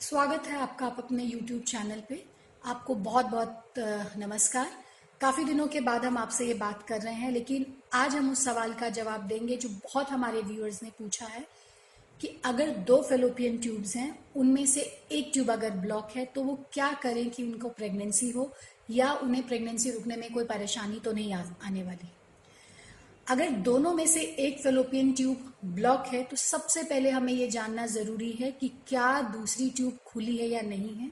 स्वागत है आपका आप अपने YouTube चैनल पे। आपको बहुत बहुत नमस्कार। काफ़ी दिनों के बाद हम आपसे ये बात कर रहे हैं, लेकिन आज हम उस सवाल का जवाब देंगे जो बहुत हमारे व्यूअर्स ने पूछा है कि अगर दो फेलोपियन ट्यूब्स हैं, उनमें से एक ट्यूब अगर ब्लॉक है तो वो क्या करें कि उनको प्रेगनेंसी हो या उन्हें प्रेगनेंसी रुकने में कोई परेशानी तो नहीं आने वाली? अगर दोनों में से एक फेलोपियन ट्यूब ब्लॉक है तो सबसे पहले हमें यह जानना ज़रूरी है कि क्या दूसरी ट्यूब खुली है या नहीं है।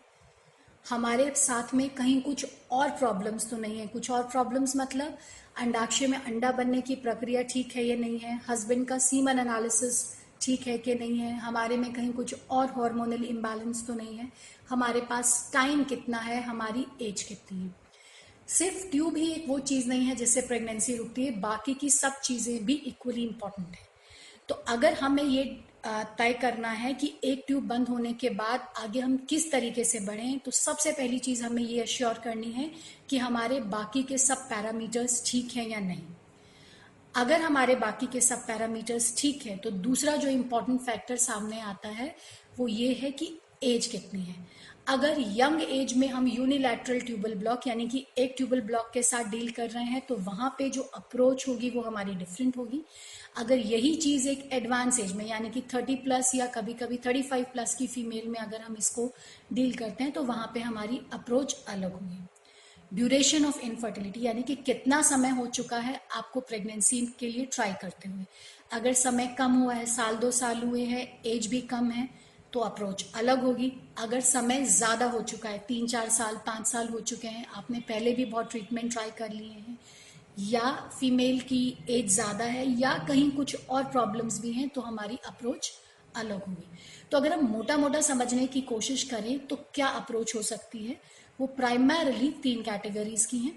हमारे साथ में कहीं कुछ और प्रॉब्लम्स तो नहीं है। कुछ और प्रॉब्लम्स मतलब अंडाक्षय में अंडा बनने की प्रक्रिया ठीक है या नहीं है हस्बैंड का सीमन एनालिसिस ठीक है कि नहीं है, हमारे में कहीं कुछ और हार्मोनल इम्बैलेंस तो नहीं है। हमारे पास टाइम कितना है, हमारी एज कितनी है। सिर्फ़ ट्यूब ही एक वो चीज़ नहीं है जिससे प्रेगनेंसी रुकती है, बाकी की सब चीज़ें भी इक्वली इंपॉर्टेंट है। तो अगर हमें ये तय करना है कि एक ट्यूब बंद होने के बाद आगे हम किस तरीके से बढ़ें तो सबसे पहली चीज़ हमें ये अश्योर करनी है कि हमारे बाकी के सब पैरामीटर्स ठीक हैं या नहीं। अगर हमारे बाकी के सब पैरामीटर्स ठीक है तो दूसरा जो इम्पोर्टेंट फैक्टर सामने आता है, वो ये है कि एज कितनी है। अगर यंग एज में हम यूनिलैटरल ट्यूबल ब्लॉक यानी कि एक ट्यूबल ब्लॉक के साथ डील कर रहे हैं तो वहाँ पे जो अप्रोच होगी वो हमारी डिफरेंट होगी। अगर यही चीज़ एक एडवांस एज में, यानी कि 30 प्लस या कभी कभी 35 प्लस की फीमेल में अगर हम इसको डील करते हैं तो वहाँ पे हमारी अप्रोच अलग होगी। ड्यूरेशन ऑफ़ इनफर्टिलिटी यानी कि कितना समय हो चुका है आपको प्रेगनेंसी के लिए ट्राई करते हुए। अगर समय कम हुआ है, साल दो साल हुए हैं एज भी कम है तो अप्रोच अलग होगी। अगर समय ज़्यादा हो चुका है, तीन चार साल, पाँच साल हो चुके हैं, आपने पहले भी बहुत ट्रीटमेंट ट्राई कर लिए हैं, या फीमेल की एज ज़्यादा है, या कहीं कुछ और प्रॉब्लम्स भी हैं तो हमारी अप्रोच अलग होगी। तो अगर हम मोटा मोटा समझने की कोशिश करें तो क्या अप्रोच हो सकती है? वो प्राइमरली तीन कैटेगरीज की हैं।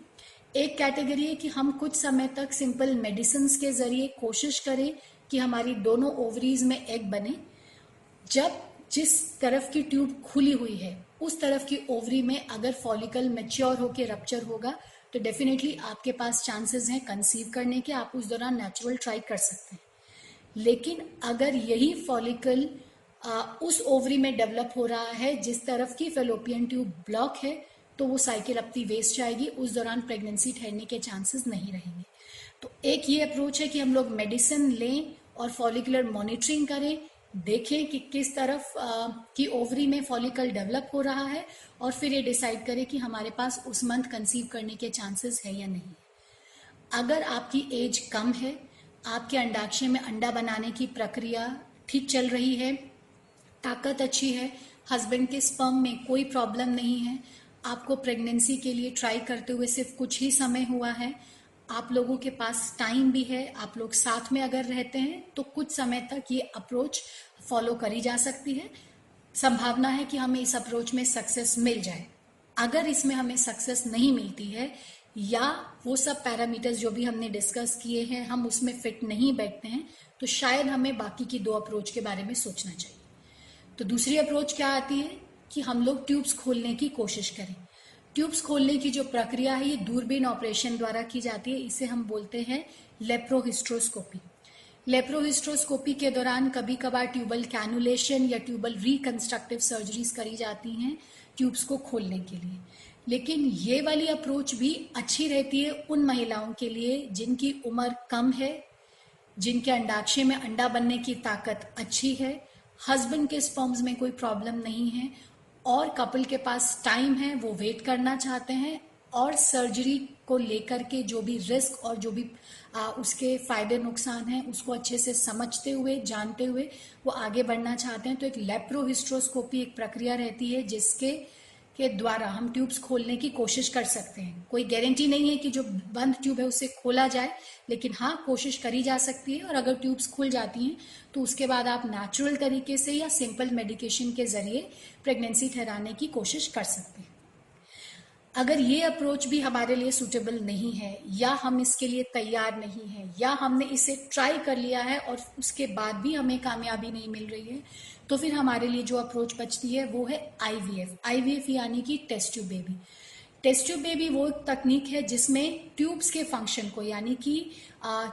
एक कैटेगरी है कि हम कुछ समय तक सिंपल मेडिसिन के ज़रिए कोशिश करें कि हमारी दोनों ओवरीज में एग बने। जब जिस तरफ़ की ट्यूब खुली हुई है, उस तरफ़ की ओवरी में अगर फॉलिकल मेच्योर होकर रप्चर होगा तो डेफिनेटली आपके पास चांसेस हैं कंसीव करने के, आप उस दौरान नेचुरल ट्राई कर सकते हैं। लेकिन अगर यही फॉलिकल उस ओवरी में डेवलप हो रहा है, जिस तरफ़ की फेलोपियन ट्यूब ब्लॉक है तो वो साइकिल अपनी वेस्ट जाएगी, उस दौरान प्रेगनेंसी ठहरने के चांसेस नहीं रहेंगे। तो एक ये अप्रोच है कि हम लोग मेडिसिन लें और फॉलिकुलर मॉनिटरिंग करें देखें कि किस तरफ़ आ, की ओवरी में फॉलिकल डेवलप हो रहा है और फिर ये डिसाइड करें कि हमारे पास उस मंथ कंसीव करने के चांसेस है या नहीं। अगर आपकी एज कम है आपके अंडाक्षय में अंडा बनाने की प्रक्रिया ठीक चल रही है ताकत अच्छी है हस्बैंड के स्पर्म में कोई प्रॉब्लम नहीं है आपको प्रेगनेंसी के लिए ट्राई करते हुए सिर्फ़ कुछ ही समय हुआ है आप लोगों के पास टाइम भी है, आप लोग साथ में अगर रहते हैं तो कुछ समय तक ये अप्रोच फॉलो करी जा सकती है। संभावना है कि हमें इस अप्रोच में सक्सेस मिल जाए। अगर इसमें हमें सक्सेस नहीं मिलती है, या वो सब पैरामीटर्स जो भी हमने डिस्कस किए हैं, हम उसमें फिट नहीं बैठते हैं तो शायद हमें बाकी की दो अप्रोच के बारे में सोचना चाहिए। तो दूसरी अप्रोच क्या आती है कि हम लोग ट्यूब्स खोलने की कोशिश करें। ट्यूब्स खोलने की जो प्रक्रिया है, ये दूरबीन ऑपरेशन द्वारा की जाती है। इसे हम बोलते हैं लेप्रोहिस्ट्रोस्कोपी। लेप्रोहिस्ट्रोस्कोपी के दौरान कभी कभार ट्यूबल कैनुलेशन या ट्यूबल रिकंस्ट्रक्टिव सर्जरीज करी जाती हैं ट्यूब्स को खोलने के लिए। लेकिन ये वाली अप्रोच भी अच्छी रहती है उन महिलाओं के लिए जिनकी उम्र कम है, जिनके अंडाक्षय में अंडा बनने की ताकत अच्छी है, हस्बैंड के स्पर्म्स में कोई प्रॉब्लम नहीं है और कपल के पास टाइम है वो वेट करना चाहते हैं और सर्जरी को लेकर के जो भी रिस्क और जो भी आ, उसके फ़ायदे नुकसान हैं उसको अच्छे से समझते हुए जानते हुए वो आगे बढ़ना चाहते हैं। तो एक लेप्रोहिस्ट्रोस्कोपी एक प्रक्रिया रहती है जिसके के द्वारा हम ट्यूब्स खोलने की कोशिश कर सकते हैं। कोई गारंटी नहीं है कि जो बंद ट्यूब है उसे खोला जाए, लेकिन हाँ कोशिश करी जा सकती है और अगर ट्यूब्स खुल जाती हैं तो उसके बाद आप नेचुरल तरीके से या सिंपल मेडिकेशन के ज़रिए प्रेगनेंसी ठहराने की कोशिश कर सकते हैं। अगर ये अप्रोच भी हमारे लिए सूटेबल नहीं है, या हम इसके लिए तैयार नहीं है, या हमने इसे ट्राई कर लिया है और उसके बाद भी हमें कामयाबी नहीं मिल रही है तो फिर हमारे लिए जो अप्रोच बचती है वो है आईवीएफ आईवीएफ यानी कि test tube baby test tube भी वो तकनीक है जिसमें ट्यूब्स के फ़ंक्शन को, यानी कि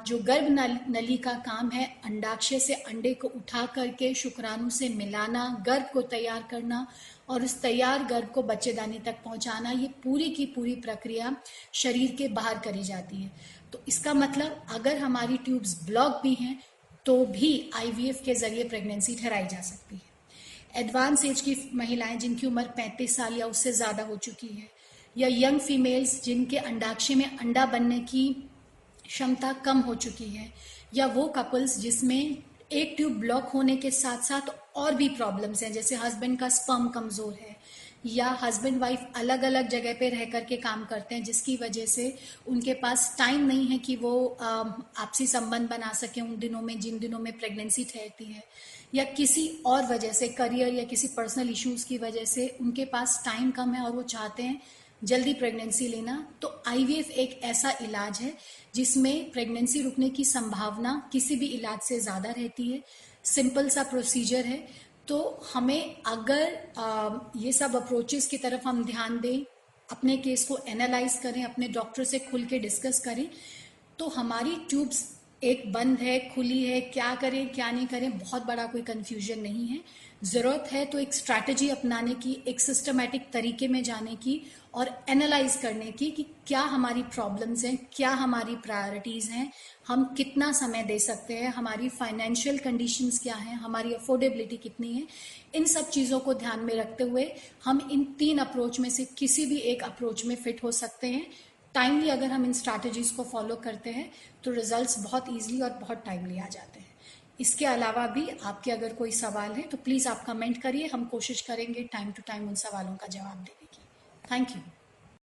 जो गर्भ नली का काम है, अंडाक्षय से अंडे को उठा करके शुक्राणु से मिलाना, गर्भ को तैयार करना और उस तैयार गर्भ को बच्चेदानी तक पहुंचाना, ये पूरी की पूरी प्रक्रिया शरीर के बाहर करी जाती है। तो इसका मतलब अगर हमारी ट्यूब्स ब्लॉक भी हैं तो भी आईवीएफ के ज़रिए प्रेगनेंसी ठहराई जा सकती है। एडवांस एज की महिलाएँ जिनकी उम्र 35 साल या उससे ज़्यादा हो चुकी है या यंग फीमेल्स जिनके अंडाक्षय में अंडा बनने की क्षमता कम हो चुकी है, या वो कपल्स जिसमें एक ट्यूब ब्लॉक होने के साथ साथ और भी प्रॉब्लम्स हैं, जैसे हस्बैंड का स्पर्म कमज़ोर है, या हस्बैंड वाइफ अलग अलग जगह पे रह करके काम करते हैं, जिसकी वजह से उनके पास टाइम नहीं है कि वो आपसी संबंध बना सके उन दिनों में, जिन दिनों में प्रेगनेंसी ठहरती है, या किसी और वजह से करियर या किसी पर्सनल इश्यूज़ की वजह से उनके पास टाइम कम है और वो चाहते हैं जल्दी प्रेगनेंसी लेना। तो आईवीएफ एक ऐसा इलाज है जिसमें प्रेगनेंसी रुकने की संभावना किसी भी इलाज से ज़्यादा रहती है। सिंपल सा प्रोसीजर है। तो हमें अगर ये सब अप्रोचेस की तरफ़ हम ध्यान दें, अपने केस को एनालाइज करें, अपने डॉक्टर से खुल के डिस्कस करें तो हमारी ट्यूब्स एक बंद है, खुली है, क्या करें, क्या नहीं करें, बहुत बड़ा कोई कंफ्यूजन नहीं है। ज़रूरत है तो एक स्ट्रैटेजी अपनाने की, एक सिस्टमेटिक तरीके में जाने की और एनालाइज करने की कि क्या हमारी प्रॉब्लम्स हैं, क्या हमारी प्रायोरिटीज़ हैं, हम कितना समय दे सकते हैं, हमारी फाइनेंशियल कंडीशंस क्या हैं, हमारी अफोर्डेबिलिटी कितनी है। इन सब चीज़ों को ध्यान में रखते हुए हम इन तीन अप्रोच में से किसी भी एक अप्रोच में फिट हो सकते हैं। टाइमली अगर हम इन स्ट्रैटेजीज को फॉलो करते हैं तो रिजल्ट्स बहुत ईजिली और बहुत टाइमली आ जाते हैं। इसके अलावा भी आपके अगर कोई सवाल है तो प्लीज़ आप कमेंट करिए, हम कोशिश करेंगे टाइम टू टाइम उन सवालों का जवाब देने की। Thank you